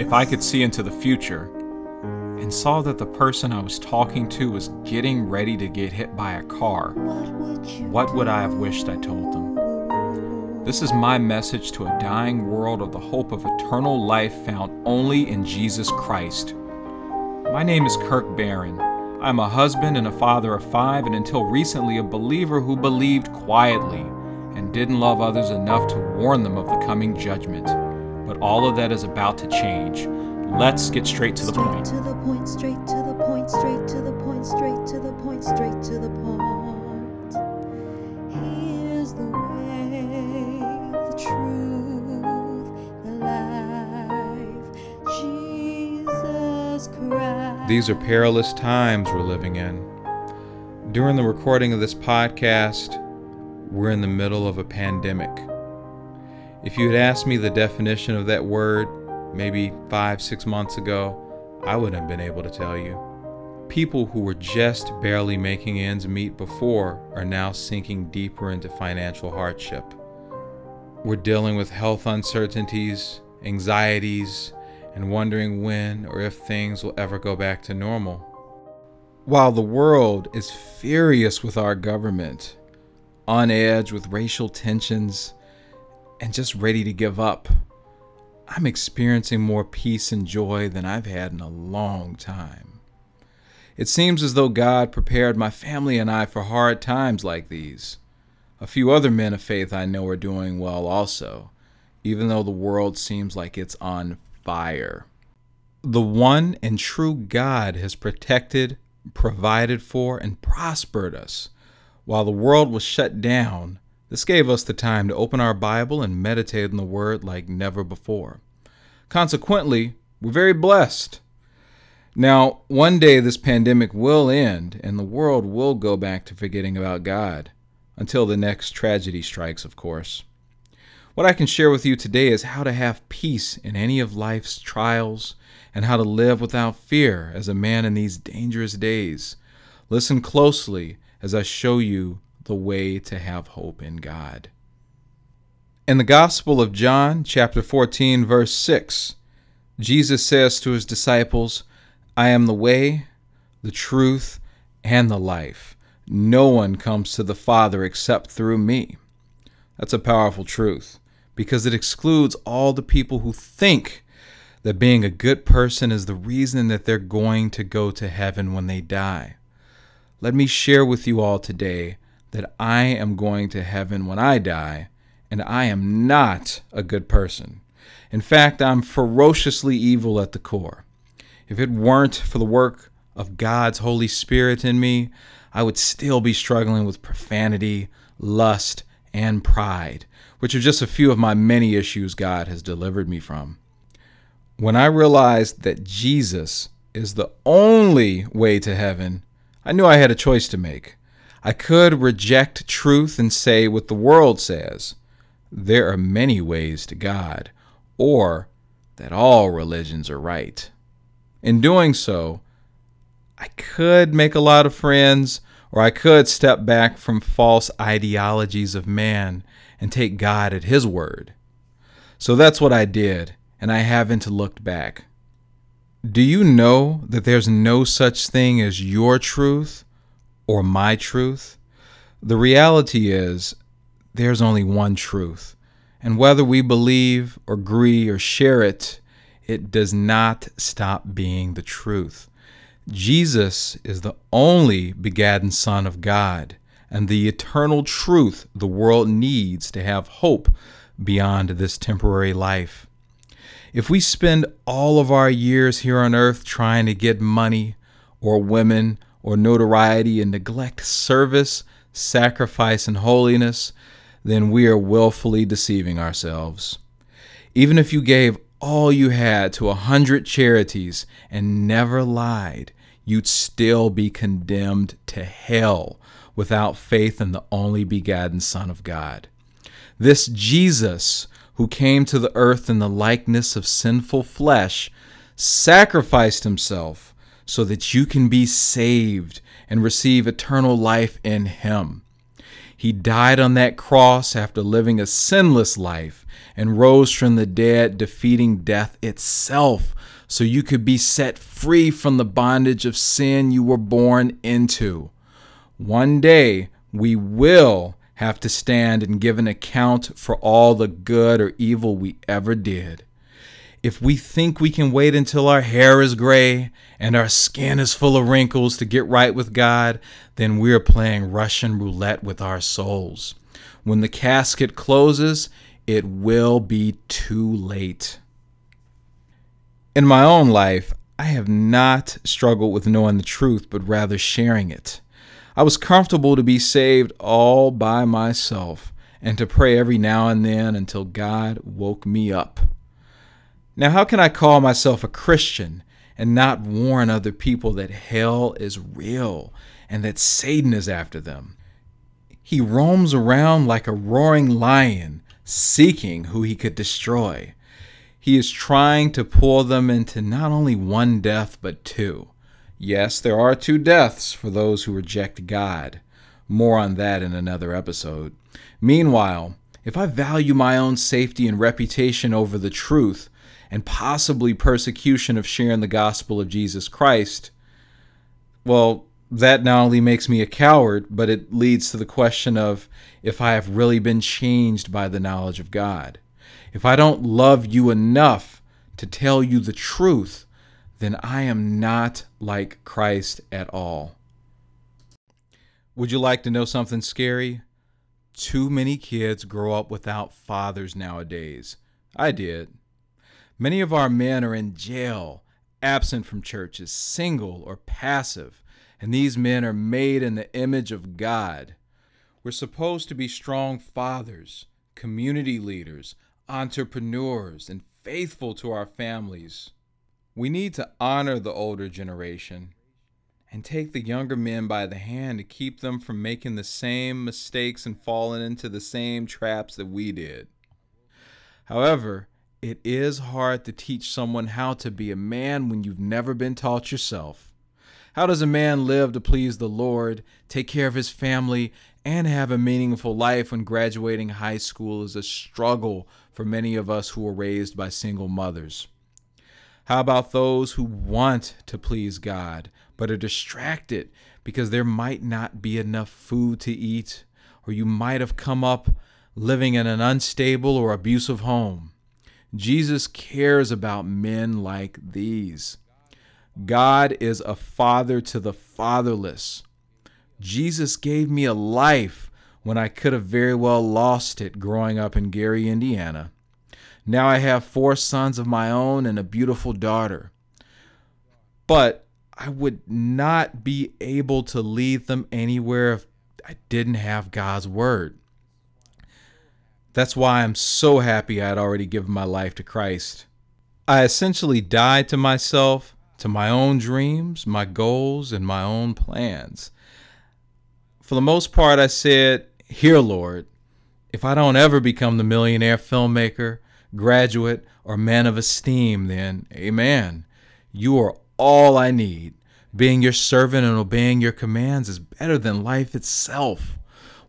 If I could see into the future and saw that the person I was talking to was getting ready to get hit by a car, what would I have wished I told them? This is my message to a dying world of the hope of eternal life found only in Jesus Christ. My name is Kirk Barron. I'm a husband and a father of five, and until recently, a believer who believed quietly and didn't love others enough to warn them of the coming judgment. But all of that is about to change. Let's get straight to the straight point. to the point, straight to the point, straight to the point, straight to the point, straight to the point. Here's the way, the truth, the life. Jesus Christ. These are perilous times we're living in. During the recording of this podcast, we're in the middle of a pandemic. If you had asked me the definition of that word maybe five, six months ago, I wouldn't have been able to tell you. People who were just barely making ends meet before are now sinking deeper into financial hardship. We're dealing with health uncertainties, anxieties, and wondering when or if things will ever go back to normal. While the world is furious with our government, on edge with racial tensions, and just ready to give up, I'm experiencing more peace and joy than I've had in a long time. It seems as though God prepared my family and I for hard times like these. A few other men of faith I know are doing well also, even though the world seems like it's on fire. The one and true God has protected, provided for, and prospered us. While the world was shut down, this gave us the time to open our Bible and meditate on the Word like never before. Consequently, we're very blessed. Now, one day this pandemic will end and the world will go back to forgetting about God, until the next tragedy strikes, of course. What I can share with you today is how to have peace in any of life's trials and how to live without fear as a man in these dangerous days. Listen closely as I show you the way to have hope in God. In the Gospel of John, chapter 14, verse 6, Jesus says to his disciples, I am the way, the truth, and the life. No one comes to the Father except through me. That's a powerful truth because it excludes all the people who think that being a good person is the reason that they're going to go to heaven when they die. Let me share with you all today that I am going to heaven when I die, and I am not a good person. In fact, I'm ferociously evil at the core. If it weren't for the work of God's Holy Spirit in me, I would still be struggling with profanity, lust, and pride, which are just a few of my many issues God has delivered me from. When I realized that Jesus is the only way to heaven, I knew I had a choice to make. I could reject truth and say what the world says there are many ways to God, or that all religions are right. In doing so, I could make a lot of friends, or I could step back from false ideologies of man and take God at His word. So that's what I did, and I haven't looked back. Do you know that there's no such thing as your truth or my truth? The reality is, there's only one truth, and whether we believe or agree or share it, it does not stop being the truth. Jesus is the only begotten Son of God and the eternal truth the world needs to have hope beyond this temporary life. If we spend all of our years here on earth trying to get money or women or notoriety and neglect service, sacrifice, and holiness, then we are willfully deceiving ourselves. Even if you gave all you had to a hundred charities and never lied, you'd still be condemned to hell without faith in the only begotten Son of God. This Jesus, who came to the earth in the likeness of sinful flesh, sacrificed himself so that you can be saved and receive eternal life in him. He died on that cross after living a sinless life and rose from the dead, defeating death itself, so you could be set free from the bondage of sin you were born into. One day, we will have to stand and give an account for all the good or evil we ever did. If we think we can wait until our hair is gray and our skin is full of wrinkles to get right with God, then we're playing Russian roulette with our souls. When the casket closes, it will be too late. In my own life, I have not struggled with knowing the truth, but rather sharing it. I was comfortable to be saved all by myself and to pray every now and then until God woke me up. Now, how can I call myself a Christian and not warn other people that hell is real and that Satan is after them? He roams around like a roaring lion, seeking who he could destroy. He is trying to pull them into not only one death, but two. Yes, there are two deaths for those who reject God. More on that in another episode. Meanwhile, if I value my own safety and reputation over the truth, and possibly persecution of sharing the gospel of Jesus Christ, well, that not only makes me a coward, but it leads to the question of if I have really been changed by the knowledge of God. If I don't love you enough to tell you the truth, then I am not like Christ at all. Would you like to know something scary? Too many kids grow up without fathers nowadays. I did. Many of our men are in jail, absent from churches, single or passive, and these men are made in the image of God. We're supposed to be strong fathers, community leaders, entrepreneurs, and faithful to our families. We need to honor the older generation and take the younger men by the hand to keep them from making the same mistakes and falling into the same traps that we did. However, it is hard to teach someone how to be a man when you've never been taught yourself. How does a man live to please the Lord, take care of his family, and have a meaningful life when graduating high school is a struggle for many of us who were raised by single mothers? How about those who want to please God but are distracted because there might not be enough food to eat, or you might have come up living in an unstable or abusive home? Jesus cares about men like these. God is a father to the fatherless. Jesus gave me a life when I could have very well lost it growing up in Gary, Indiana. Now I have four sons of my own and a beautiful daughter. But I would not be able to lead them anywhere if I didn't have God's word. That's why I'm so happy I had already given my life to Christ. I essentially died to myself, to my own dreams, my goals, and my own plans. For the most part, I said, Here, Lord, if I don't ever become the millionaire filmmaker, graduate, or man of esteem, then amen. You are all I need. Being your servant and obeying your commands is better than life itself.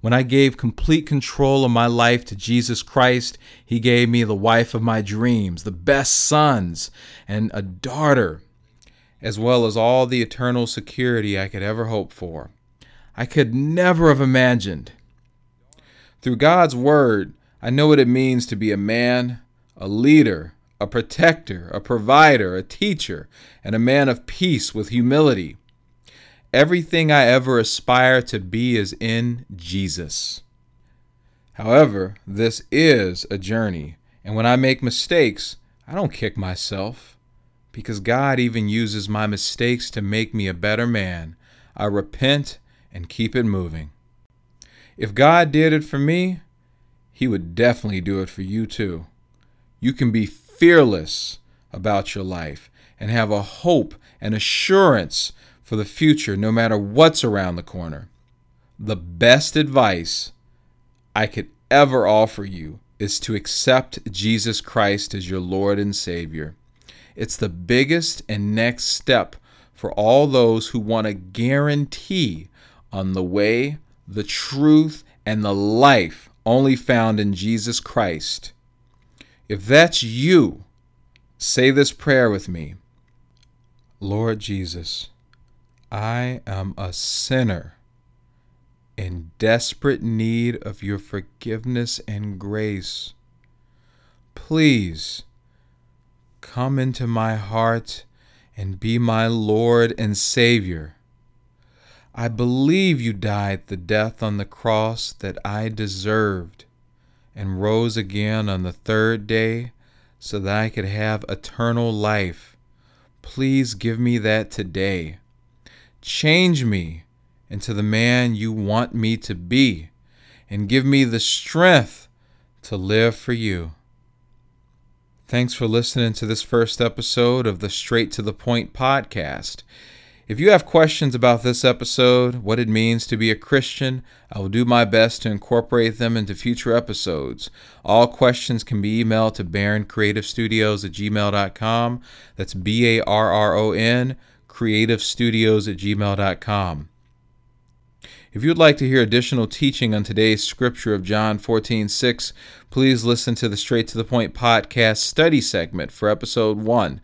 When I gave complete control of my life to Jesus Christ, He gave me the wife of my dreams, the best sons, and a daughter, as well as all the eternal security I could ever hope for. I could never have imagined. Through God's Word, I know what it means to be a man, a leader, a protector, a provider, a teacher, and a man of peace with humility. Everything I ever aspire to be is in Jesus. However, this is a journey, and when I make mistakes, I don't kick myself because God even uses my mistakes to make me a better man. I repent and keep it moving. If God did it for me, He would definitely do it for you too. You can be fearless about your life and have a hope and assurance for the future, no matter what's around the corner. The best advice I could ever offer you is to accept Jesus Christ as your Lord and Savior. It's the biggest and next step for all those who want a guarantee on the way, the truth, and the life only found in Jesus Christ. If that's you, say this prayer with me Lord Jesus, I am a sinner in desperate need of your forgiveness and grace. Please come into my heart and be my Lord and Savior. I believe you died the death on the cross that I deserved and rose again on the third day so that I could have eternal life. Please give me that today. Change me into the man you want me to be and give me the strength to live for you. Thanks for listening to this first episode of the Straight to the Point podcast. If you have questions about this episode, what it means to be a Christian, I will do my best to incorporate them into future episodes. All questions can be emailed to barroncreativestudios at gmail.com. That's B A R R O N, creativestudios at gmail.com. If you would like to hear additional teaching on today's scripture of John 14 6, please listen to the Straight to the Point podcast study segment for episode 1